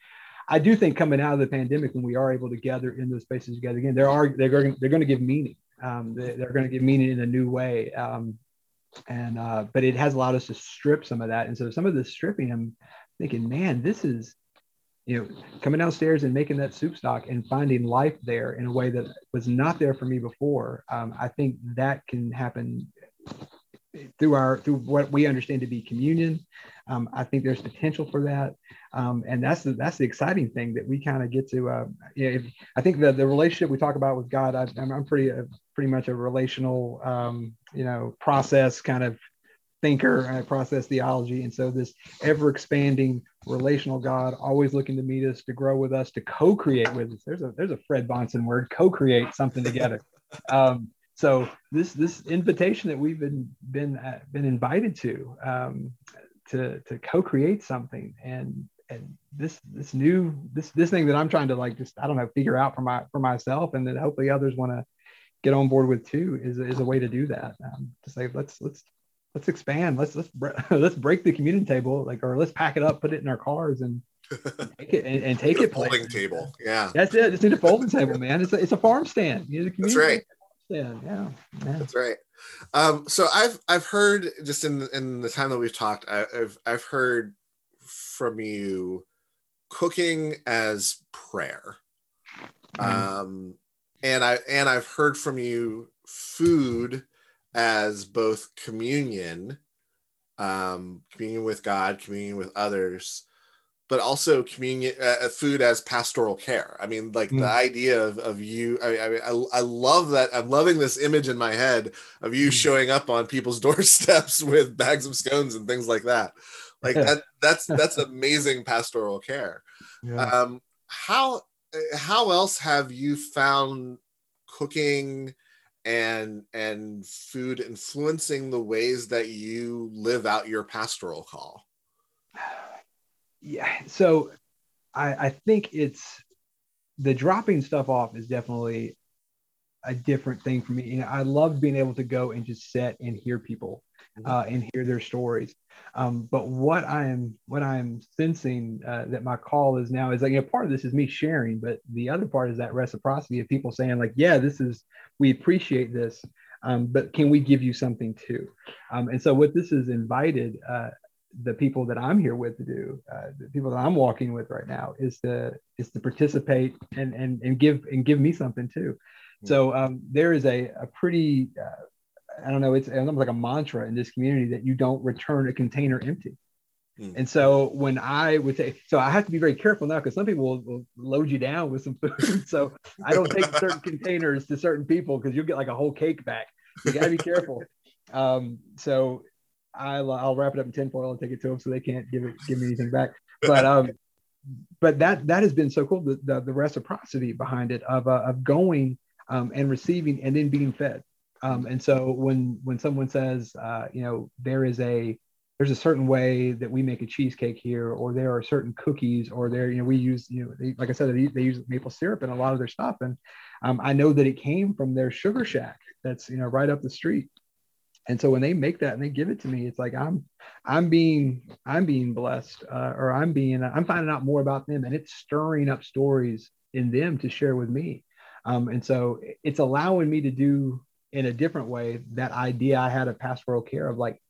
I do think coming out of the pandemic, when we are able to gather in those spaces together again, there are they're going they're going to give meaning. Um, they, are going to give meaning in a new way. Um, and uh, but it has allowed us to strip some of that. And so some of the stripping, I'm thinking, man, this is you know coming downstairs and making that soup stock and finding life there in a way that was not there for me before. Um, I think that can happen through our through what we understand to be communion. Um, I think there's potential for that, um, and that's the that's the exciting thing that we kind of get to. Uh, you know, if, I think the the relationship we talk about with God, I, am I'm pretty uh, pretty much a relational, um, you know, process kind of thinker, uh, process theology, and so this ever expanding relational God, always looking to meet us, to grow with us, to co-create with us. There's a there's a Fred Bahnson word, co-create something together. Um, so this this invitation that we've been been uh, been invited to um, to to co-create something and and this this new this this thing that I'm trying to like just I don't know figure out for my for myself and that hopefully others want to get on board with too is is a way to do that um, to say let's let's let's expand. Let's let's let's break the community table like or let's pack it up put it in our cars and take it and, and take it folding table. Yeah. That's it. Just need a folding table man. It's a, it's a farm stand. You know, that's right. yeah, yeah, That's right. Um, so I've I've heard just in in the time that we've talked, I, I've I've heard from you cooking as prayer. Mm-hmm. Um, and I and I've heard from you food as both communion, um, communion with God, communion with others, but also communion uh, uh, food as pastoral care i mean like mm. the idea of, of you I, I, I love that i'm loving this image in my head of you mm. showing up on people's doorsteps with bags of scones and things like that like that that's that's amazing pastoral care yeah. um how how else have you found cooking and and food influencing the ways that you live out your pastoral call yeah so i i think it's the dropping stuff off is definitely a different thing for me you know i love being able to go and just sit and hear people. Uh, and hear their stories. Um, but what i'm what i'm sensing uh, that my call is now is like you know part of this is me sharing but the other part is that reciprocity of people saying like yeah this is we appreciate this um, but can we give you something too? Um, and so what this has invited uh, the people that i'm here with to do uh, the people that i'm walking with right now is to is to participate and and, and give and give me something too. So um, there is a, a pretty uh, I don't know, it's almost like a mantra in this community that you don't return a container empty. Mm. And so when I would say, so I have to be very careful now because some people will, will, load you down with some food. so I don't take certain containers to certain people because you'll get like a whole cake back. You got to be careful. Um, so I'll, I'll wrap it up in tinfoil and take it to them so they can't give it give me anything back. But um, but that that has been so cool. The the, the reciprocity behind it of uh, of going um, and receiving and then being fed. Um, and so when when someone says, uh, you know, there is a there's a certain way that we make a cheesecake here, or there are certain cookies, or there, you know, we use, you know, they, like I said, they, they, use maple syrup in a lot of their stuff, and um, I know that it came from their sugar shack that's you know right up the street. And so when they make that and they give it to me, it's like I'm I'm being I'm being blessed, uh, or I'm being I'm finding out more about them, and it's stirring up stories in them to share with me. Um, and so it's allowing me to do in a different way that idea I had of pastoral care of like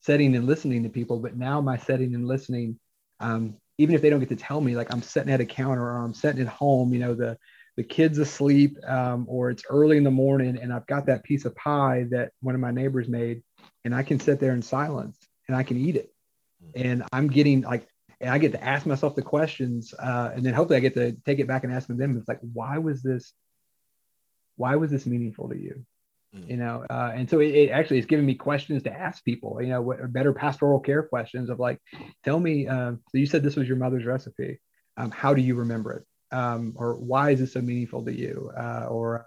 setting and listening to people. But now my setting and listening, um, even if they don't get to tell me, like I'm sitting at a counter or I'm sitting at home, you know, the the kid's asleep um, or it's early in the morning and I've got that piece of pie that one of my neighbors made and I can sit there in silence and I can eat it. And I'm getting like and I get to ask myself the questions, uh, and then hopefully I get to take it back and ask them. It's like, why was this why was this meaningful to you? Mm. You know, uh, and so it, it, actually is giving me questions to ask people. You know, what better pastoral care questions of like, tell me. Uh, so you said this was your mother's recipe. Um, how do you remember it? Um, or why is this so meaningful to you? Uh, or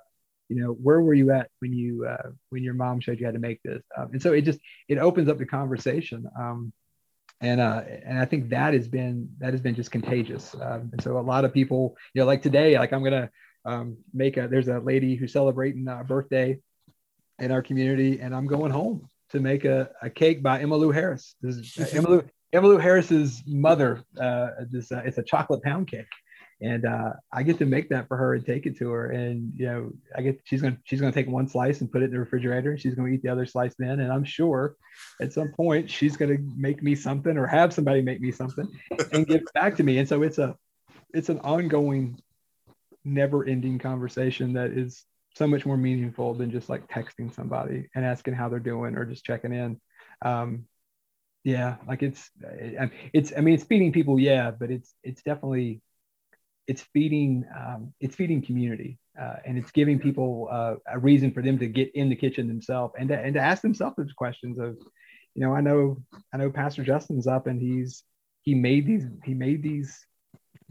you know, where were you at when you uh, when your mom showed you how to make this? Um, and so it just it opens up the conversation. Um, and uh, and I think that has been that has been just contagious. Um, and so a lot of people, you know, like today, like I'm gonna um, make a there's a lady who's celebrating a birthday in our community and i'm going home to make a, a cake by Emma Lou harris this is uh, emmylou, emmylou harris's mother uh, this uh, it's a chocolate pound cake and uh, I get to make that for her and take it to her. And you know, I get she's gonna she's gonna take one slice and put it in the refrigerator, and she's gonna eat the other slice then. And I'm sure at some point she's gonna make me something or have somebody make me something and give it back to me. And so it's a it's an ongoing never ending conversation that is so much more meaningful than just like texting somebody and asking how they're doing or just checking in. Um, yeah, like it's, it's, I mean, it's feeding people. Yeah. But it's, it's definitely, it's feeding, um, it's feeding community uh, and it's giving people uh, a reason for them to get in the kitchen themselves and to, and to ask themselves those questions of, you know, I know, I know Pastor Justin's up and he's, he made these, he made these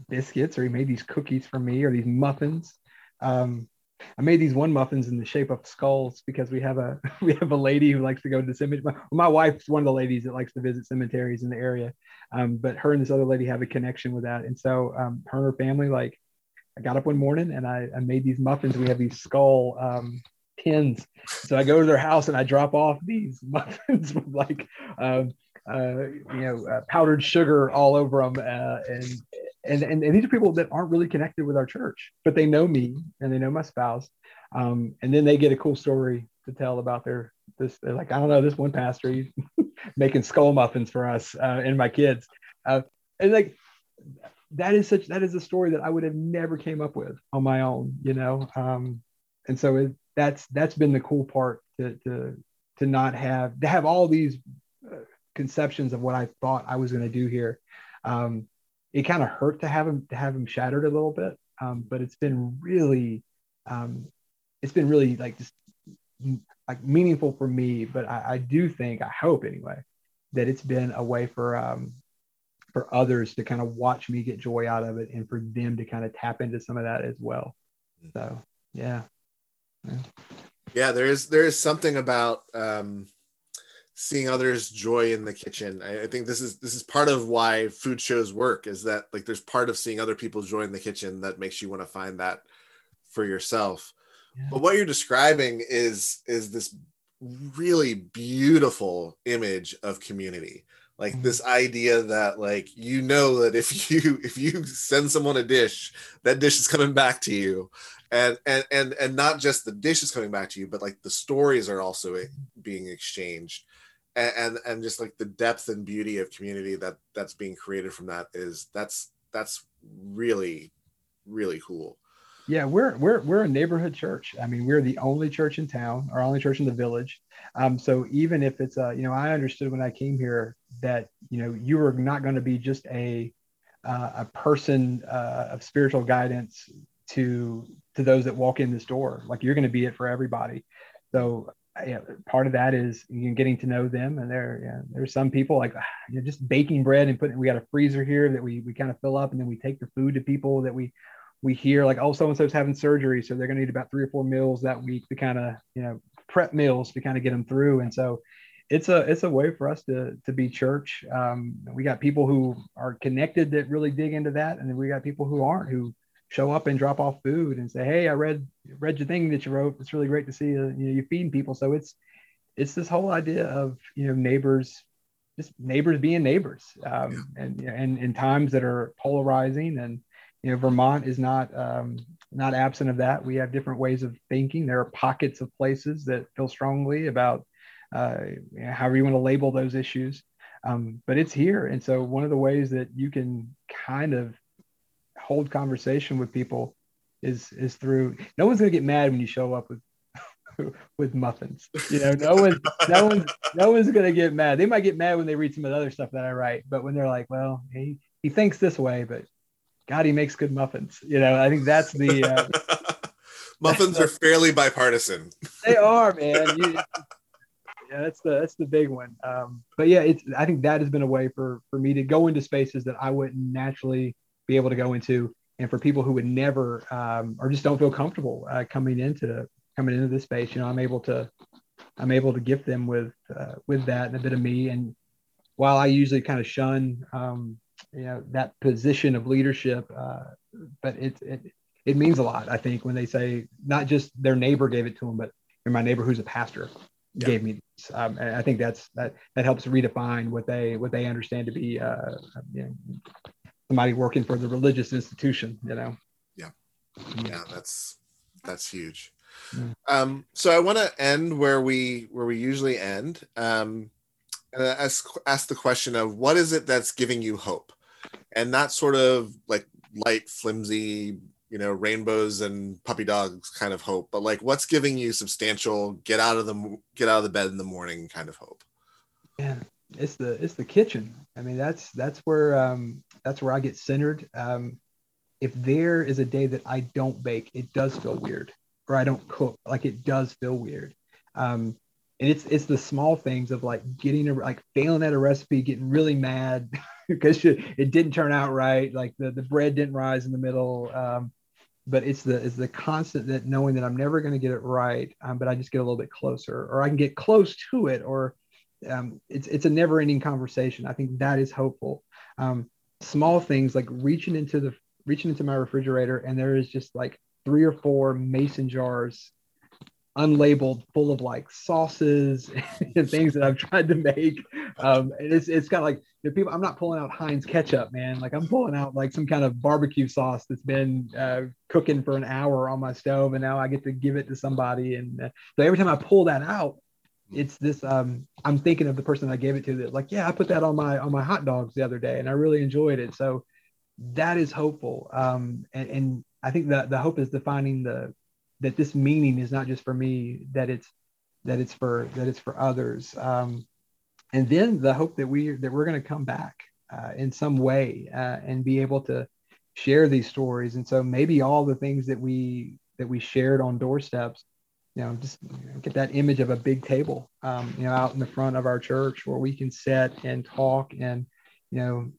biscuits or he made these cookies for me or these muffins. Um, I made these one muffins in the shape of skulls because we have a we have a lady who likes to go to the cemetery. My, wife's one of the ladies that likes to visit cemeteries in the area, um, but her and this other lady have a connection with that. And so um, her and her family, like, I got up one morning and I, I made these muffins. We have these skull um, pins. So I go to their house and I drop off these muffins with like um, uh, you know, uh, powdered sugar all over them. Uh, and, and, and, and, these are people that aren't really connected with our church, but they know me and they know my spouse. Um, and then they get a cool story to tell about their, this, they're like, I don't know, this one pastor, he's making skull muffins for us uh, and my kids. Uh, and like, that is such, that is a story that I would have never came up with on my own, you know? Um, and so it, that's, that's been the cool part to, to, to not have, to have all these conceptions of what I thought I was going to do here. Um, it kind of hurt to have him to have him shattered a little bit, um, but it's been really, um, it's been really like just like meaningful for me. But I, I, do think, I hope anyway, that it's been a way for um, for others to kind of watch me get joy out of it, and for them to kind of tap into some of that as well. So yeah. yeah. Yeah, there is there is something about um, seeing others joy in the kitchen. I, I, think this is this is part of why food shows work. Is that like there's part of seeing other people joy in the kitchen that makes you want to find that for yourself. Yeah. But what you're describing is is this really beautiful image of community like mm-hmm. this idea that like you know that if you if you send someone a dish that dish is coming back to you and and and and not just the dish is coming back to you but like the stories are also being exchanged and, and and just like the depth and beauty of community that that's being created from that is that's that's really really cool yeah, we're we're we're a neighborhood church. I mean, we're the only church in town, our only church in the village. Um, so even if it's a, you know, I understood when I came here that you know you were not going to be just a uh, a person uh, of spiritual guidance to to those that walk in this door. Like you're going to be it for everybody. So yeah, part of that is you know, getting to know them. And there, yeah, there's some people like you know, just baking bread and putting. We got a freezer here that we we kind of fill up, and then we take the food to people that we we hear like, oh, so and so's having surgery, so they're going to need about three or four meals that week to kind of, you know, prep meals to kind of get them through. And so, it's a it's a way for us to to be church. Um, we got people who are connected that really dig into that, and then we got people who aren't who show up and drop off food and say, "Hey, I read read your thing that you wrote. It's really great to see you. You know, you feeding people." So it's it's this whole idea of you know neighbors, just neighbors being neighbors, um, and and in times that are polarizing and you know vermont is not um, not absent of that we have different ways of thinking there are pockets of places that feel strongly about uh, however you want to label those issues um, but it's here and so one of the ways that you can kind of hold conversation with people is is through no one's going to get mad when you show up with with muffins you know no one no one's no one's going to get mad they might get mad when they read some of the other stuff that i write but when they're like well he he thinks this way but God, he makes good muffins. You know, I think that's the uh, muffins are fairly bipartisan. they are, man. You, yeah, that's the that's the big one. Um, but yeah, it's I think that has been a way for for me to go into spaces that I wouldn't naturally be able to go into, and for people who would never um, or just don't feel comfortable uh, coming into coming into this space, you know, I'm able to I'm able to gift them with uh, with that and a bit of me. And while I usually kind of shun um, you know that position of leadership uh, but it, it it means a lot i think when they say not just their neighbor gave it to them but my neighbor who's a pastor yeah. gave me this. Um, i think that's that that helps redefine what they what they understand to be uh, you know, somebody working for the religious institution you know yeah yeah that's that's huge yeah. um so i want to end where we where we usually end um and ask ask the question of what is it that's giving you hope and not sort of like light, flimsy, you know, rainbows and puppy dogs kind of hope, but like what's giving you substantial get out of the get out of the bed in the morning kind of hope. Yeah, it's the it's the kitchen. I mean, that's that's where um, that's where I get centered. Um, if there is a day that I don't bake, it does feel weird, or I don't cook, like it does feel weird. Um, and it's it's the small things of like getting a like failing at a recipe, getting really mad. because it didn't turn out right. Like the, the bread didn't rise in the middle. Um, but it's the it's the constant that knowing that I'm never going to get it right, um, but I just get a little bit closer, or I can get close to it, or um, it's it's a never ending conversation. I think that is hopeful. Um, small things like reaching into the reaching into my refrigerator, and there is just like three or four mason jars unlabeled, full of like sauces and things that I've tried to make. Um, and it's it's of like know, people. I'm not pulling out Heinz ketchup, man. Like I'm pulling out like some kind of barbecue sauce that's been uh, cooking for an hour on my stove, and now I get to give it to somebody. And uh, so every time I pull that out, it's this. Um, I'm thinking of the person I gave it to. That like, yeah, I put that on my on my hot dogs the other day, and I really enjoyed it. So that is hopeful. Um, and, and I think that the hope is defining the that this meaning is not just for me that it's that it's for that it's for others um, and then the hope that we that we're going to come back uh, in some way uh, and be able to share these stories and so maybe all the things that we that we shared on doorsteps you know just get that image of a big table um, you know out in the front of our church where we can sit and talk and you know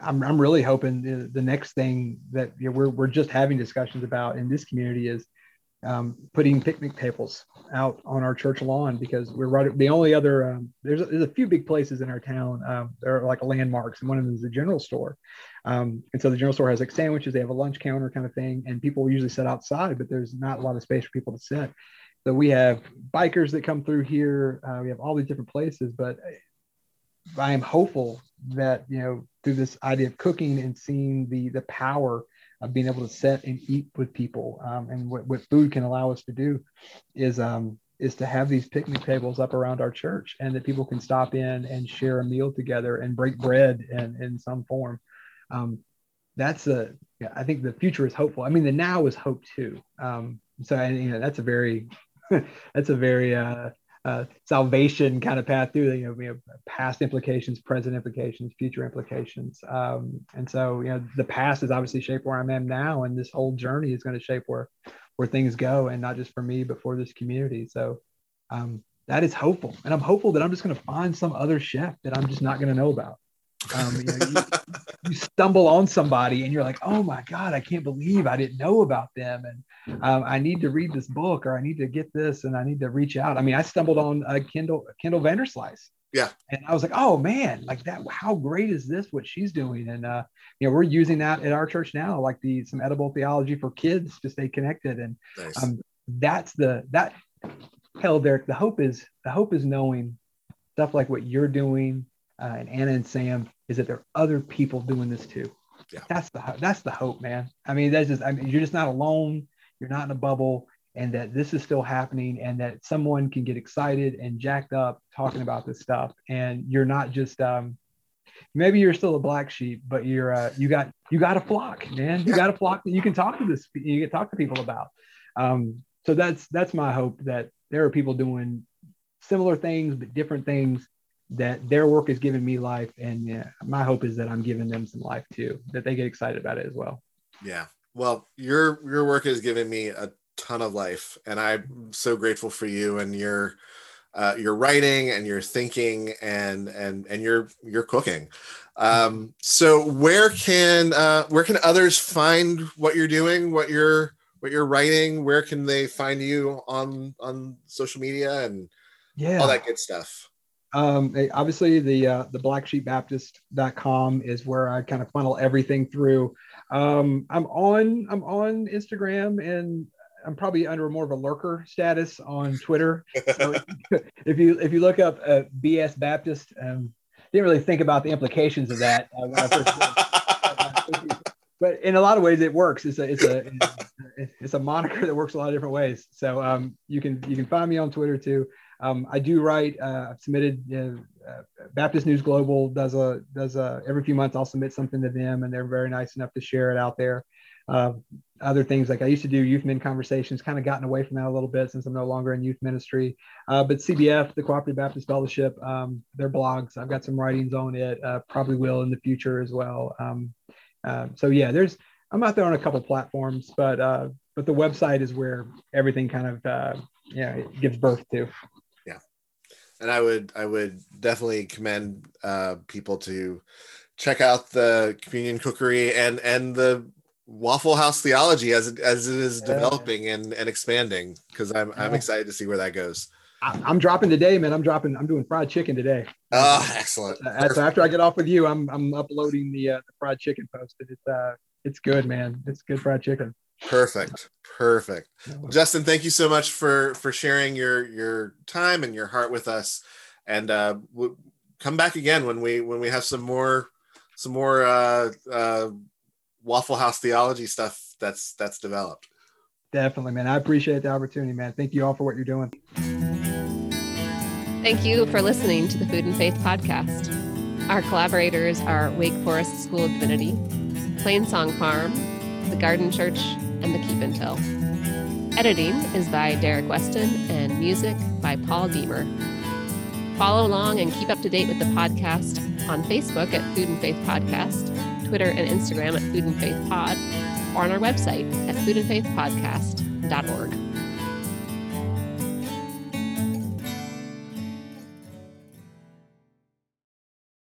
i'm, I'm really hoping the, the next thing that you know, we're, we're just having discussions about in this community is um, putting picnic tables out on our church lawn because we're right. The only other um, there's a, there's a few big places in our town. Um, are like landmarks, and one of them is the general store. Um, and so the general store has like sandwiches. They have a lunch counter kind of thing, and people usually sit outside, but there's not a lot of space for people to sit. So we have bikers that come through here. Uh, we have all these different places, but I am hopeful that you know through this idea of cooking and seeing the the power of being able to sit and eat with people um, and what, what food can allow us to do is um, is to have these picnic tables up around our church and that people can stop in and share a meal together and break bread in, in some form. Um, that's a yeah, i think the future is hopeful. I mean the now is hope too. Um, so you know that's a very that's a very uh, uh, salvation kind of path through you know, you know past implications present implications future implications. Um, and so you know the past is obviously shaped where i'm at now and this whole journey is going to shape where where things go and not just for me but for this community. So um, that is hopeful and i'm hopeful that i'm just going to find some other chef that i'm just not going to know about um, you, know, you, you, stumble on somebody and you're like, oh my God, I can't believe I didn't know about them. And um, I need to read this book or I need to get this and I need to reach out. I mean, I stumbled on a Kindle, Kendall Vanderslice. Yeah. And I was like, oh man, like that, how great is this, what she's doing? And, uh, you know, we're using that at our church now, like the, some edible theology for kids to stay connected. And nice. um, that's the, that hell, Derek, the hope is, the hope is knowing stuff like what you're doing uh, and Anna and Sam is that there are other people doing this too. Yeah. That's the that's the hope, man. I mean, that's just I mean, you're just not alone. You're not in a bubble, and that this is still happening, and that someone can get excited and jacked up talking about this stuff, and you're not just um, maybe you're still a black sheep, but you're uh, you got you got a flock, man. You got a flock that you can talk to this you can talk to people about. Um, so that's that's my hope that there are people doing similar things but different things that their work is giving me life and yeah, my hope is that i'm giving them some life too that they get excited about it as well. Yeah. Well your your work has given me a ton of life and i'm so grateful for you and your uh, your writing and your thinking and and and your your cooking. Um so where can uh where can others find what you're doing what you're what you're writing? Where can they find you on on social media and yeah. all that good stuff um, obviously, the uh, the blacksheepbaptist.com is where I kind of funnel everything through. Um, I'm on I'm on Instagram and I'm probably under more of a lurker status on Twitter. So if you if you look up uh, BS Baptist, um, didn't really think about the implications of that. Uh, but in a lot of ways, it works. It's a it's a it's a moniker that works a lot of different ways. So um, you can you can find me on Twitter too. Um, I do write. Uh, I've submitted. uh, Baptist News Global does a does a every few months. I'll submit something to them, and they're very nice enough to share it out there. Uh, other things like I used to do youth men conversations, kind of gotten away from that a little bit since I'm no longer in youth ministry. Uh, but CBF, the Cooperative Baptist Fellowship, um, their blogs, I've got some writings on it. Uh, probably will in the future as well. Um, uh, so yeah, there's I'm out there on a couple platforms, but uh, but the website is where everything kind of uh, yeah gives birth to and I would I would definitely commend uh, people to check out the communion cookery and and the Waffle House theology as it, as it is yeah. developing and, and expanding because I'm I'm excited to see where that goes. I'm dropping today, man. I'm dropping. I'm doing fried chicken today. Oh, excellent! Uh, so after I get off with you, I'm I'm uploading the, uh, the fried chicken post. It's uh it's good, man. It's good fried chicken. Perfect. Perfect. Well, Justin, thank you so much for for sharing your your time and your heart with us. And uh we'll come back again when we when we have some more some more uh uh Waffle House theology stuff that's that's developed. Definitely, man. I appreciate the opportunity, man. Thank you all for what you're doing. Thank you for listening to the Food and Faith podcast. Our collaborators are Wake Forest School of Divinity, Plainsong Farm, the Garden Church, and the Keep Tell. Editing is by Derek Weston and music by Paul Deemer. Follow along and keep up to date with the podcast on Facebook at Food and Faith Podcast, Twitter and Instagram at Food and Faith Pod, or on our website at foodandfaithpodcast.org.